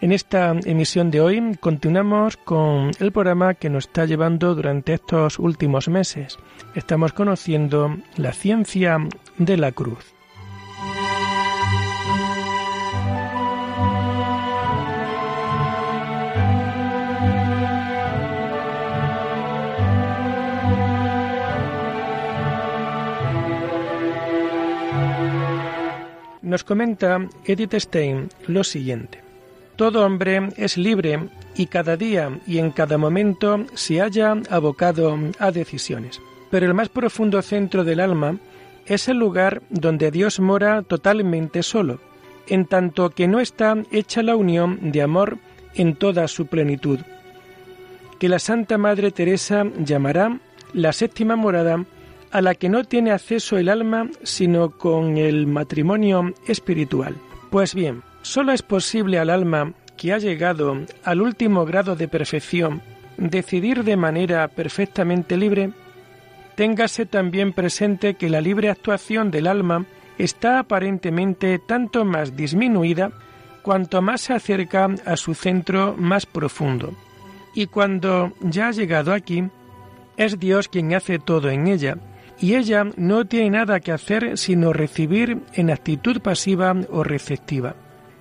En esta emisión de hoy continuamos con el programa que nos está llevando durante estos últimos meses. Estamos conociendo la ciencia de la cruz. Nos comenta Edith Stein lo siguiente. Todo hombre es libre y cada día y en cada momento se halla abocado a decisiones. Pero el más profundo centro del alma es el lugar donde Dios mora totalmente solo, en tanto que no está hecha la unión de amor en toda su plenitud, que la Santa Madre Teresa llamará la séptima morada a la que no tiene acceso el alma sino con el matrimonio espiritual. Pues bien, Solo es posible al alma que ha llegado al último grado de perfección decidir de manera perfectamente libre, téngase también presente que la libre actuación del alma está aparentemente tanto más disminuida cuanto más se acerca a su centro más profundo. Y cuando ya ha llegado aquí, es Dios quien hace todo en ella, y ella no tiene nada que hacer sino recibir en actitud pasiva o receptiva.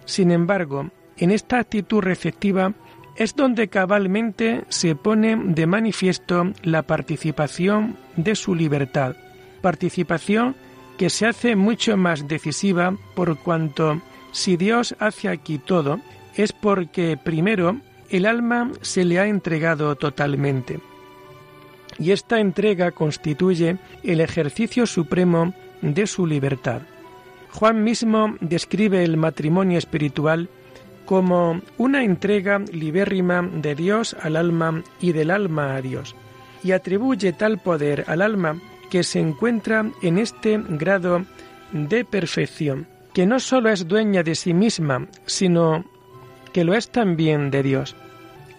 Sin embargo, en esta actitud receptiva es donde cabalmente se pone de manifiesto la participación de su libertad, participación que se hace mucho más decisiva por cuanto si Dios hace aquí todo, es porque primero el alma se le ha entregado totalmente. Y esta entrega constituye el ejercicio supremo de su libertad. Juan mismo describe el matrimonio espiritual como una entrega libérrima de Dios al alma y del alma a Dios, y atribuye tal poder al alma que se encuentra en este grado de perfección, que no sólo es dueña de sí misma, sino que lo es también de Dios.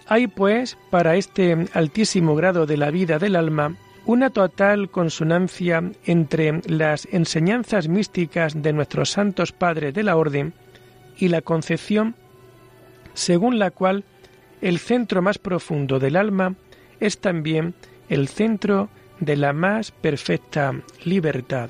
Hay pues para este altísimo grado de la vida del alma una total consonancia entre las enseñanzas místicas de nuestros santos padres de la Orden y la concepción según la cual el centro más profundo del alma es también el centro de la más perfecta libertad.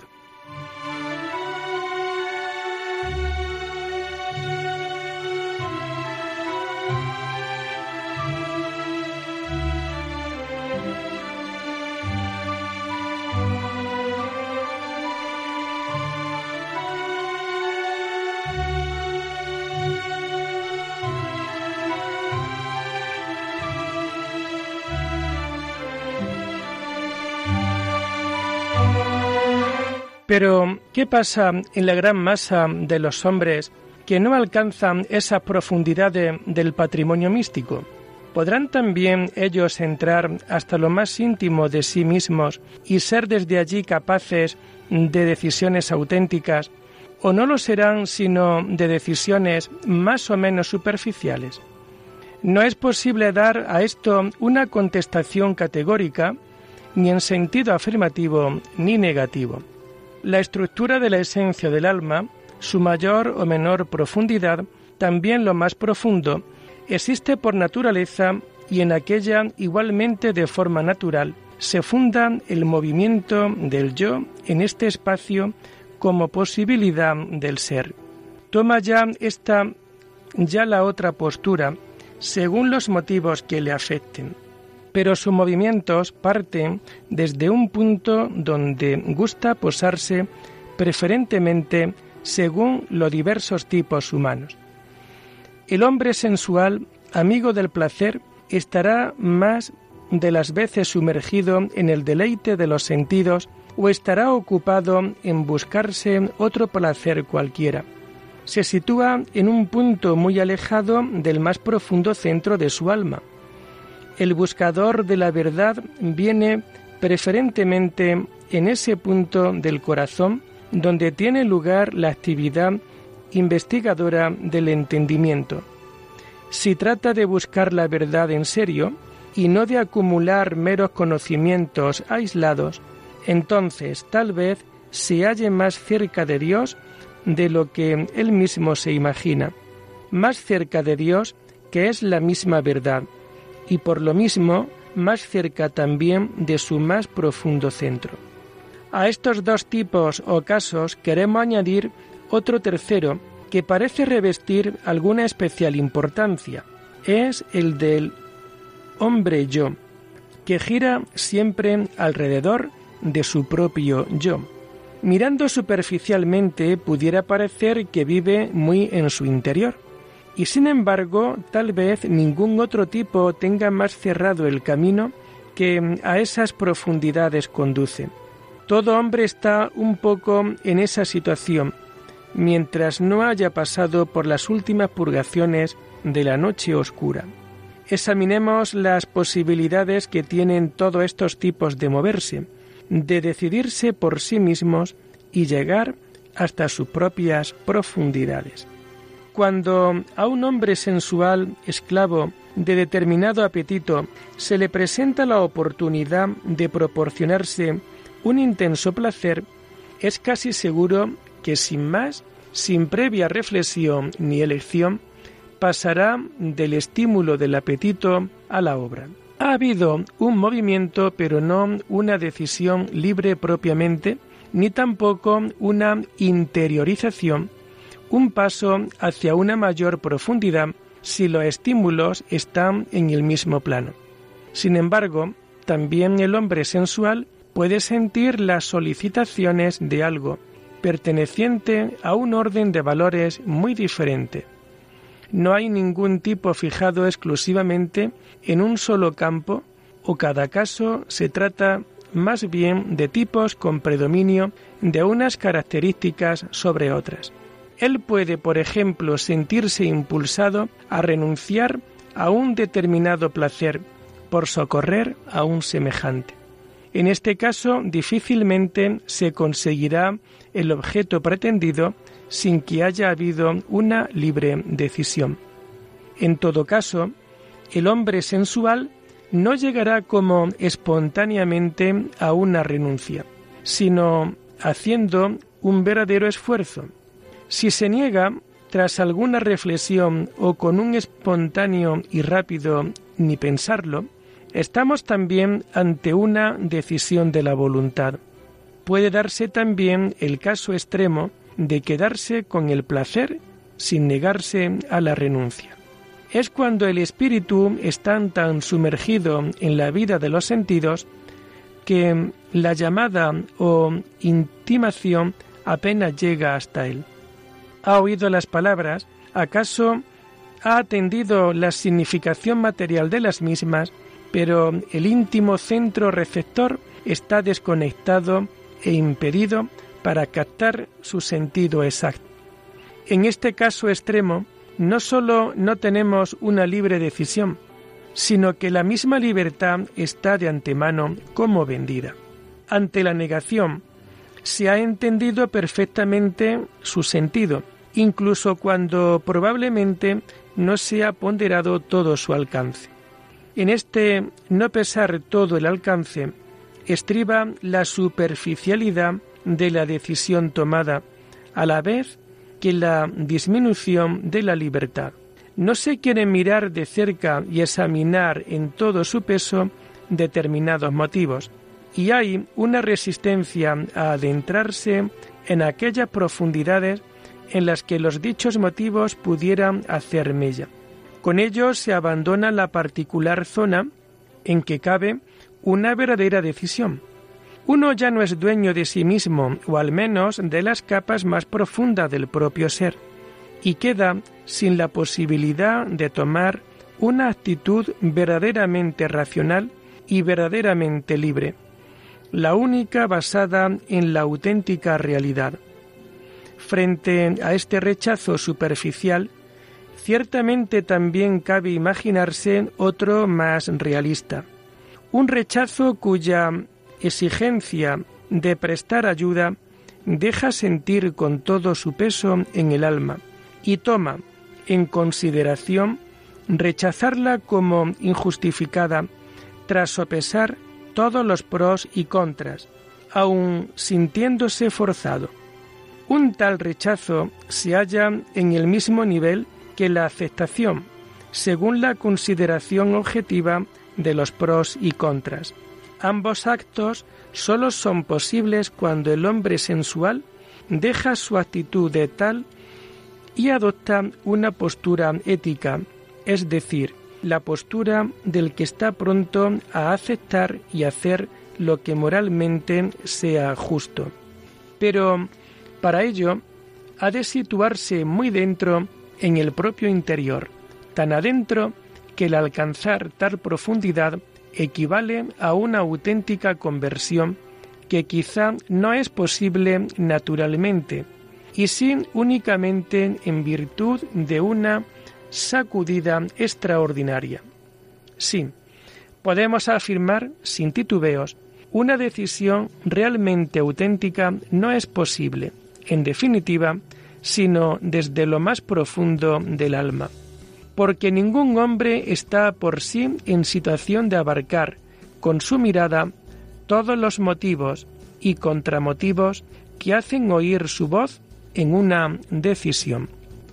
Pero, ¿qué pasa en la gran masa de los hombres que no alcanzan esa profundidad del patrimonio místico? ¿Podrán también ellos entrar hasta lo más íntimo de sí mismos y ser desde allí capaces de decisiones auténticas? ¿O no lo serán sino de decisiones más o menos superficiales? No es posible dar a esto una contestación categórica, ni en sentido afirmativo ni negativo. La estructura de la esencia del alma, su mayor o menor profundidad, también lo más profundo, existe por naturaleza y en aquella igualmente de forma natural se funda el movimiento del yo en este espacio como posibilidad del ser. Toma ya esta ya la otra postura según los motivos que le afecten pero sus movimientos parten desde un punto donde gusta posarse preferentemente según los diversos tipos humanos. El hombre sensual, amigo del placer, estará más de las veces sumergido en el deleite de los sentidos o estará ocupado en buscarse otro placer cualquiera. se sitúa en un punto muy alejado del más profundo centro de su alma. El buscador de la verdad viene preferentemente en ese punto del corazón donde tiene lugar la actividad investigadora del entendimiento. Si trata de buscar la verdad en serio y no de acumular meros conocimientos aislados, entonces tal vez se halle más cerca de Dios de lo que él mismo se imagina, más cerca de Dios que es la misma verdad, y por lo mismo más cerca también de su más profundo centro. A estos dos tipos o casos queremos añadir otro tercero que parece revestir alguna especial importancia. Es el del hombre yo, que gira siempre alrededor de su propio yo. Mirando superficialmente pudiera parecer que vive muy en su interior, y sin embargo tal vez ningún otro tipo tenga más cerrado el camino que a esas profundidades conduce. Todo hombre está un poco en esa situación, mientras no haya pasado por las últimas purgaciones de la noche oscura. Examinemos las posibilidades que tienen todos estos tipos de moverse, de decidirse por sí mismos y llegar hasta sus propias profundidades. Cuando a un hombre sensual, esclavo de determinado apetito, se le presenta la oportunidad de proporcionarse un intenso placer, es casi seguro que sin más, sin previa reflexión ni elección, pasará del estímulo del apetito a la obra. Ha habido un movimiento, pero no una decisión libre propiamente, ni tampoco una interiorización, un paso hacia una mayor profundidad si los estímulos están en el mismo plano. Sin embargo, también el hombre sensual puede sentir las solicitaciones de algo perteneciente a un orden de valores muy diferente no hay ningún tipo fijado exclusivamente en un solo campo o cada caso se trata más bien de tipos con predominio de unas características sobre otras. Él puede, por ejemplo, sentirse impulsado a renunciar a un determinado placer por socorrer a un semejante. En este caso, difícilmente se conseguirá el objeto pretendido sin que haya habido una libre decisión. En todo caso, el hombre sensual no llegará como espontáneamente a una renuncia, sino haciendo un verdadero esfuerzo. Si se niega, tras alguna reflexión o con un espontáneo y rápido ni pensarlo, estamos también ante una decisión de la voluntad. Puede darse también el caso extremo de quedarse con el placer sin negarse a la renuncia. Es cuando el espíritu está tan sumergido en la vida de los sentidos que la llamada o intimación apenas llega hasta él. ¿Ha oído las palabras? ¿Acaso ha atendido la significación material de las mismas, pero el íntimo centro receptor está desconectado e impedido para captar su sentido exacto. En este caso extremo, no sólo no tenemos una libre decisión, sino que la misma libertad está de antemano como vendida. Ante la negación, se ha entendido perfectamente su sentido, incluso cuando probablemente no se ha ponderado todo su alcance. En este no pesar todo el alcance, estriba la superficialidad de la decisión tomada, a la vez que la disminución de la libertad. No se quiere mirar de cerca y examinar en todo su peso determinados motivos, y hay una resistencia a adentrarse en aquellas profundidades en las que los dichos motivos pudieran hacer mella. Con ello se abandona la particular zona en que cabe una verdadera decisión, uno ya no es dueño de sí mismo, o al menos de las capas más profundas del propio ser, y queda sin la posibilidad de tomar una actitud verdaderamente racional y verdaderamente libre, la única basada en la auténtica realidad. Frente a este rechazo superficial, ciertamente también cabe imaginarse otro más realista, un rechazo cuya exigencia de prestar ayuda deja sentir con todo su peso en el alma y toma en consideración rechazarla como injustificada tras sopesar todos los pros y contras, aun sintiéndose forzado. Un tal rechazo se halla en el mismo nivel que la aceptación, según la consideración objetiva de los pros y contras. Ambos actos solo son posibles cuando el hombre sensual deja su actitud de tal y adopta una postura ética, es decir, la postura del que está pronto a aceptar y hacer lo que moralmente sea justo. Pero para ello ha de situarse muy dentro en el propio interior, tan adentro que el alcanzar tal profundidad equivale a una auténtica conversión que quizá no es posible naturalmente, y sin únicamente en virtud de una sacudida extraordinaria. Sí, podemos afirmar sin titubeos, una decisión realmente auténtica no es posible, en definitiva, sino desde lo más profundo del alma, porque ningún hombre está por sí en situación de abarcar con su mirada todos los motivos y contramotivos que hacen oír su voz en una decisión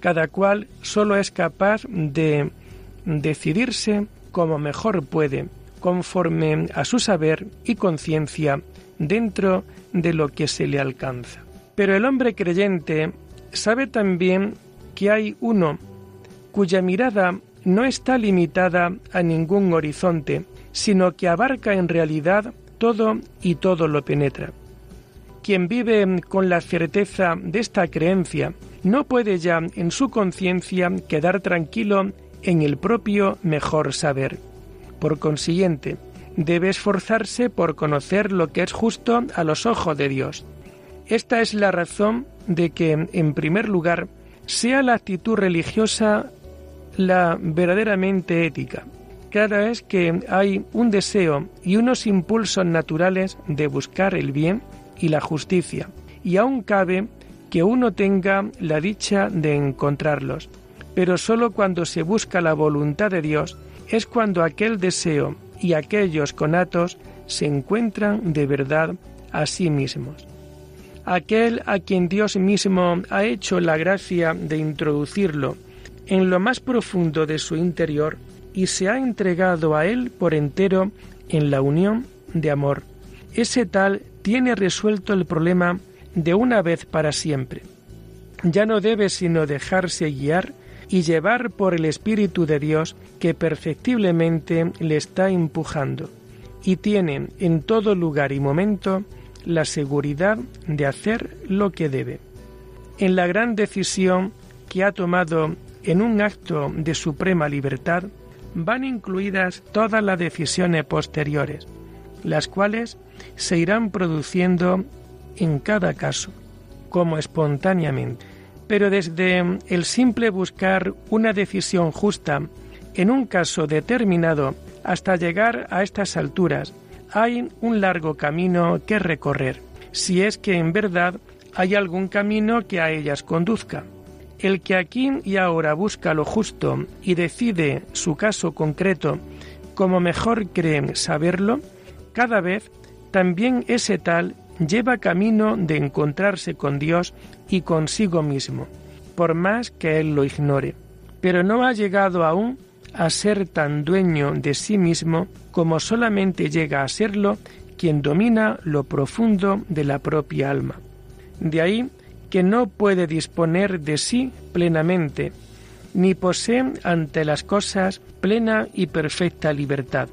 cada cual solo es capaz de decidirse como mejor puede, conforme a su saber y conciencia dentro de lo que se le alcanza. Pero el hombre creyente sabe también que hay uno cuya mirada no está limitada a ningún horizonte, sino que abarca en realidad todo y todo lo penetra. Quien vive con la certeza de esta creencia no puede ya en su conciencia quedar tranquilo en el propio mejor saber. Por consiguiente, debe esforzarse por conocer lo que es justo a los ojos de Dios. Esta es la razón de que, en primer lugar, sea la actitud religiosa la verdaderamente ética. Cada vez que hay un deseo y unos impulsos naturales de buscar el bien y la justicia, y aún cabe que uno tenga la dicha de encontrarlos, pero sólo cuando se busca la voluntad de Dios es cuando aquel deseo y aquellos conatos se encuentran de verdad a sí mismos. Aquel a quien Dios mismo ha hecho la gracia de introducirlo en lo más profundo de su interior y se ha entregado a él por entero en la unión de amor. Ese tal tiene resuelto el problema de una vez para siempre. Ya no debe sino dejarse guiar y llevar por el Espíritu de Dios que perfectiblemente le está empujando, y tiene en todo lugar y momento la seguridad de hacer lo que debe. En la gran decisión que ha tomado en un acto de suprema libertad, van incluidas todas las decisiones posteriores, las cuales se irán produciendo en cada caso, como espontáneamente. Pero desde el simple buscar una decisión justa en un caso determinado hasta llegar a estas alturas, hay un largo camino que recorrer, si es que en verdad hay algún camino que a ellas conduzca. El que aquí y ahora busca lo justo y decide su caso concreto como mejor cree saberlo, cada vez también ese tal lleva camino de encontrarse con Dios y consigo mismo, por más que él lo ignore, pero no ha llegado aún a ser tan dueño de sí mismo como solamente llega a serlo quien domina lo profundo de la propia alma. De ahí que no puede disponer de sí plenamente, ni posee ante las cosas plena y perfecta libertad.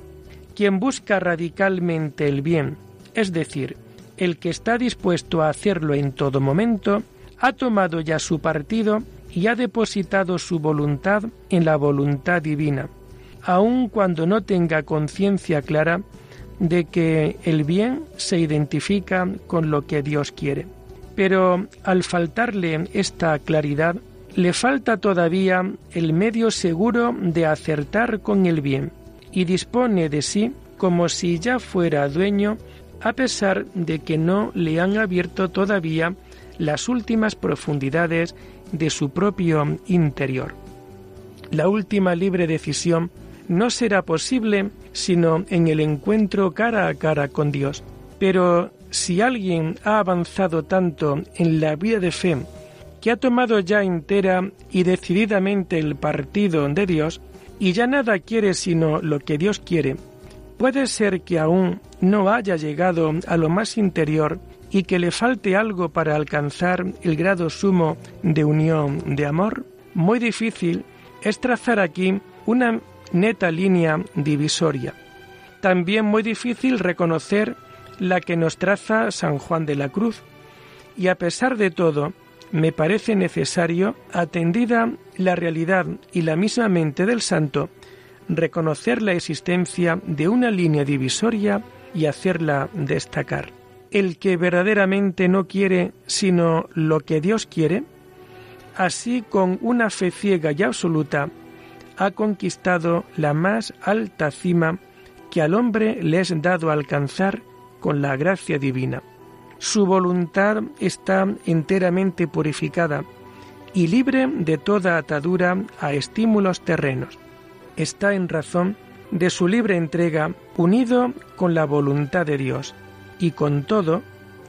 Quien busca radicalmente el bien, es decir, el que está dispuesto a hacerlo en todo momento, ha tomado ya su partido y ha depositado su voluntad en la voluntad divina, aun cuando no tenga conciencia clara de que el bien se identifica con lo que Dios quiere. Pero al faltarle esta claridad, le falta todavía el medio seguro de acertar con el bien y dispone de sí como si ya fuera dueño a pesar de que no le han abierto todavía las últimas profundidades de su propio interior. La última libre decisión no será posible sino en el encuentro cara a cara con Dios. Pero si alguien ha avanzado tanto en la vida de fe que ha tomado ya entera y decididamente el partido de Dios, y ya nada quiere sino lo que Dios quiere, puede ser que aún no haya llegado a lo más interior y que le falte algo para alcanzar el grado sumo de unión de amor. Muy difícil es trazar aquí una neta línea divisoria. También muy difícil reconocer la que nos traza San Juan de la Cruz. Y a pesar de todo, me parece necesario, atendida la realidad y la misma mente del santo, reconocer la existencia de una línea divisoria y hacerla destacar. El que verdaderamente no quiere sino lo que Dios quiere, así con una fe ciega y absoluta, ha conquistado la más alta cima que al hombre le es dado alcanzar con la gracia divina. Su voluntad está enteramente purificada y libre de toda atadura a estímulos terrenos. Está en razón de su libre entrega unido con la voluntad de Dios y con todo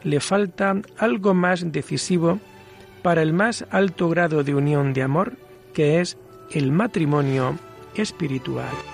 le falta algo más decisivo para el más alto grado de unión de amor, que es el matrimonio espiritual.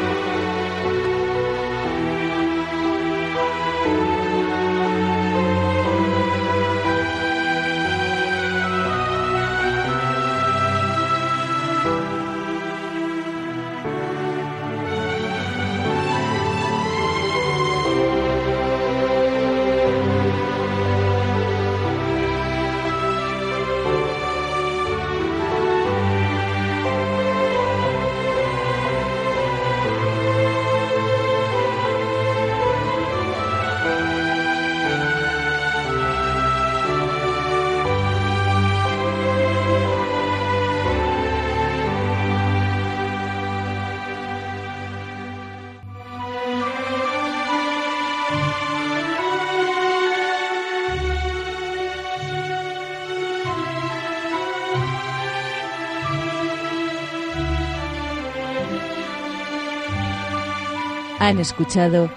Han escuchado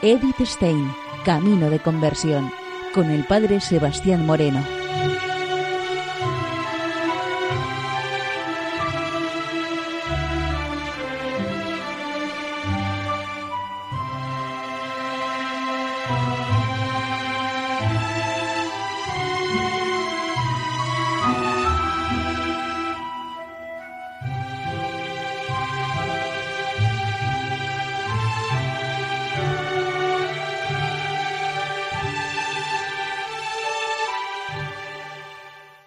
Edith Stein, Camino de Conversión, con el Padre Sebastián Moreno.